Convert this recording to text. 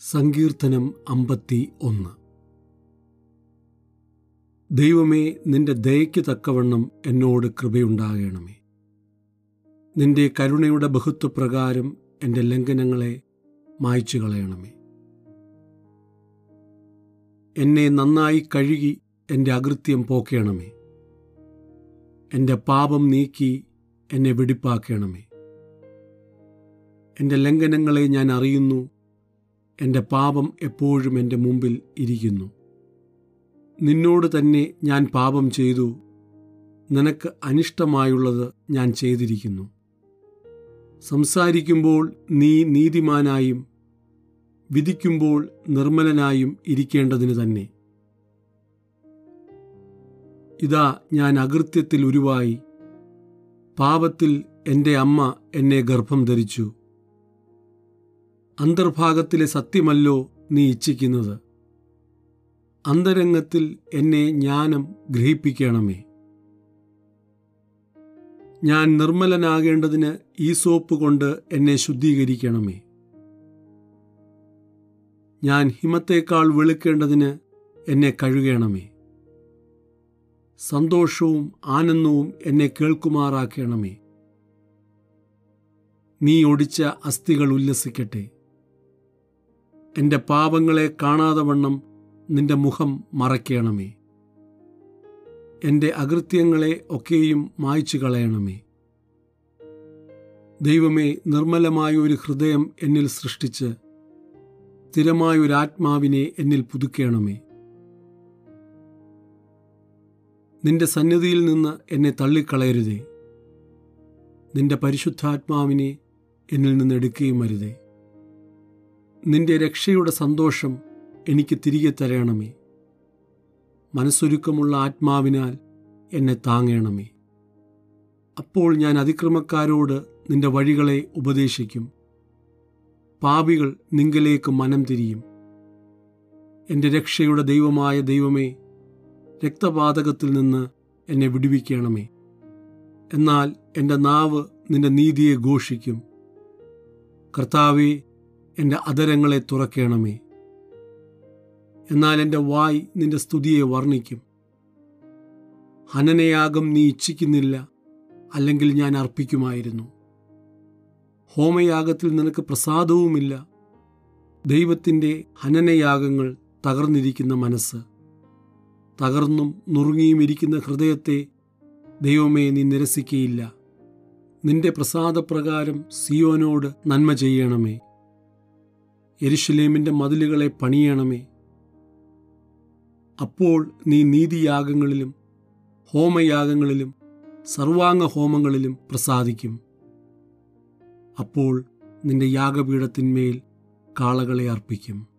സങ്കീർത്തനം അമ്പത്തി ഒന്ന് ദൈവമേ നിന്റെ ദയയ്ക്ക് തക്കവണ്ണം എന്നോട് കൃപയുണ്ടാകണമേ. നിന്റെ കരുണയുടെ ബഹുത്വപ്രകാരം എന്റെ ലംഘനങ്ങളെ മായ്ച്ചു കളയണമേ എന്നെ നന്നായി കഴുകി എന്റെ അകൃത്യം പോക്കണമേ. എന്റെ പാപം നീക്കി എന്നെ വെടിപ്പാക്കണമേ. എന്റെ ലംഘനങ്ങളെ ഞാൻ അറിയുന്നു എന്റെ പാപം എപ്പോഴും എന്റെ മുമ്പിൽ ഇരിക്കുന്നു. നിന്നോട് തന്നെ ഞാൻ പാപം ചെയ്തു. നിനക്ക് അനിഷ്ടമായുള്ളത് ഞാൻ ചെയ്തിരിക്കുന്നു. സംസാരിക്കുമ്പോൾ നീ നീതിമാനായും വിധിക്കുമ്പോൾ നിർമ്മലനായും ഇരിക്കേണ്ടതിന് തന്നെ. ഇതാ ഞാൻ അകൃത്യത്തിൽ ഉരുവായി. പാപത്തിൽ എന്റെ അമ്മ എന്നെ ഗർഭം ധരിച്ചു. അന്തർഭാഗത്തിലെ സത്യമല്ലോ നീ ഇച്ഛിക്കുന്നത്. അന്തരംഗത്തിൽ എന്നെ ജ്ഞാനം ഗ്രഹിപ്പിക്കണമേ. ഞാൻ നിർമ്മലനാകേണ്ടതിന് ഈ സോപ്പ് കൊണ്ട് എന്നെ ശുദ്ധീകരിക്കണമേ. ഞാൻ ഹിമത്തേക്കാൾ വെളുക്കേണ്ടതിന് എന്നെ കഴുകണമേ. സന്തോഷവും ആനന്ദവും എന്നെ കേൾക്കുമാറാക്കണമേ. നീ ഒടിച്ച അസ്ഥികൾ ഉല്ലസിക്കട്ടെ. എന്റെ പാപങ്ങളെ കാണാതെ വണ്ണം നിന്റെ മുഖം മറയ്ക്കണമേ. എന്റെ അകൃത്യങ്ങളെ ഒക്കെയും മായ്ച്ചു കളയണമേ. ദൈവമേ നിർമ്മലമായ ഒരു ഹൃദയം എന്നിൽ സൃഷ്ടിച്ച് സ്ഥിരമായൊരാത്മാവിനെ എന്നിൽ പുതുക്കേണമേ. നിന്റെ സന്നിധിയിൽ നിന്ന് എന്നെ തള്ളിക്കളയരുതേ. നിന്റെ പരിശുദ്ധാത്മാവിനെ എന്നിൽ നിന്ന് എടുക്കുകയും അരുതേ. നിന്റെ രക്ഷയുടെ സന്തോഷം എനിക്ക് തിരികെ തരണമേ. മനസ്സൊരുക്കമുള്ള ആത്മാവിനാൽ എന്നെ താങ്ങണമേ. അപ്പോൾ ഞാൻ അതിക്രമക്കാരോട് നിന്റെ വഴികളെ ഉപദേശിക്കും. പാപികൾ നിങ്കലേക്ക് മനം തിരിയും. എന്റെ രക്ഷയുടെ ദൈവമായ ദൈവമേ രക്തപാതകത്തിൽ നിന്ന് എന്നെ വിടുവിക്കണമേ. എന്നാൽ എന്റെ നാവ് നിന്റെ നീതിയെ ഘോഷിക്കും. കർത്താവെ എന്റെ അധരങ്ങളെ തുറക്കണമേ. എന്നാൽ എന്റെ വായ് നിന്റെ സ്തുതിയെ വർണിക്കും. ഹനനയാഗം നീ ഇച്ഛിക്കുന്നില്ല അല്ലെങ്കിൽ ഞാൻ അർപ്പിക്കുമായിരുന്നു. ഹോമയാഗത്തിൽ നിനക്ക് പ്രസാദവുമില്ല. ദൈവത്തിന്റെ ഹനനയാഗങ്ങൾ തകർന്നിരിക്കുന്ന മനസ്സ്. തകർന്നും നുറുങ്ങിയും ഇരിക്കുന്ന ഹൃദയത്തെ ദൈവമേ നീ നിരസിക്കയില്ല. നിന്റെ പ്രസാദപ്രകാരം സിയോനോട് നന്മ ചെയ്യണമേ. യെരുഷലേമിന്റെ മതിലുകളെ പണിയണമേ. അപ്പോൾ നീ നീതിയാഗങ്ങളിലും ഹോമയാഗങ്ങളിലും സർവാംഗ ഹോമങ്ങളിലും പ്രസാദിക്കും. അപ്പോൾ നിന്റെ യാഗപീഠത്തിന്മേൽ കാളകളെ അർപ്പിക്കും.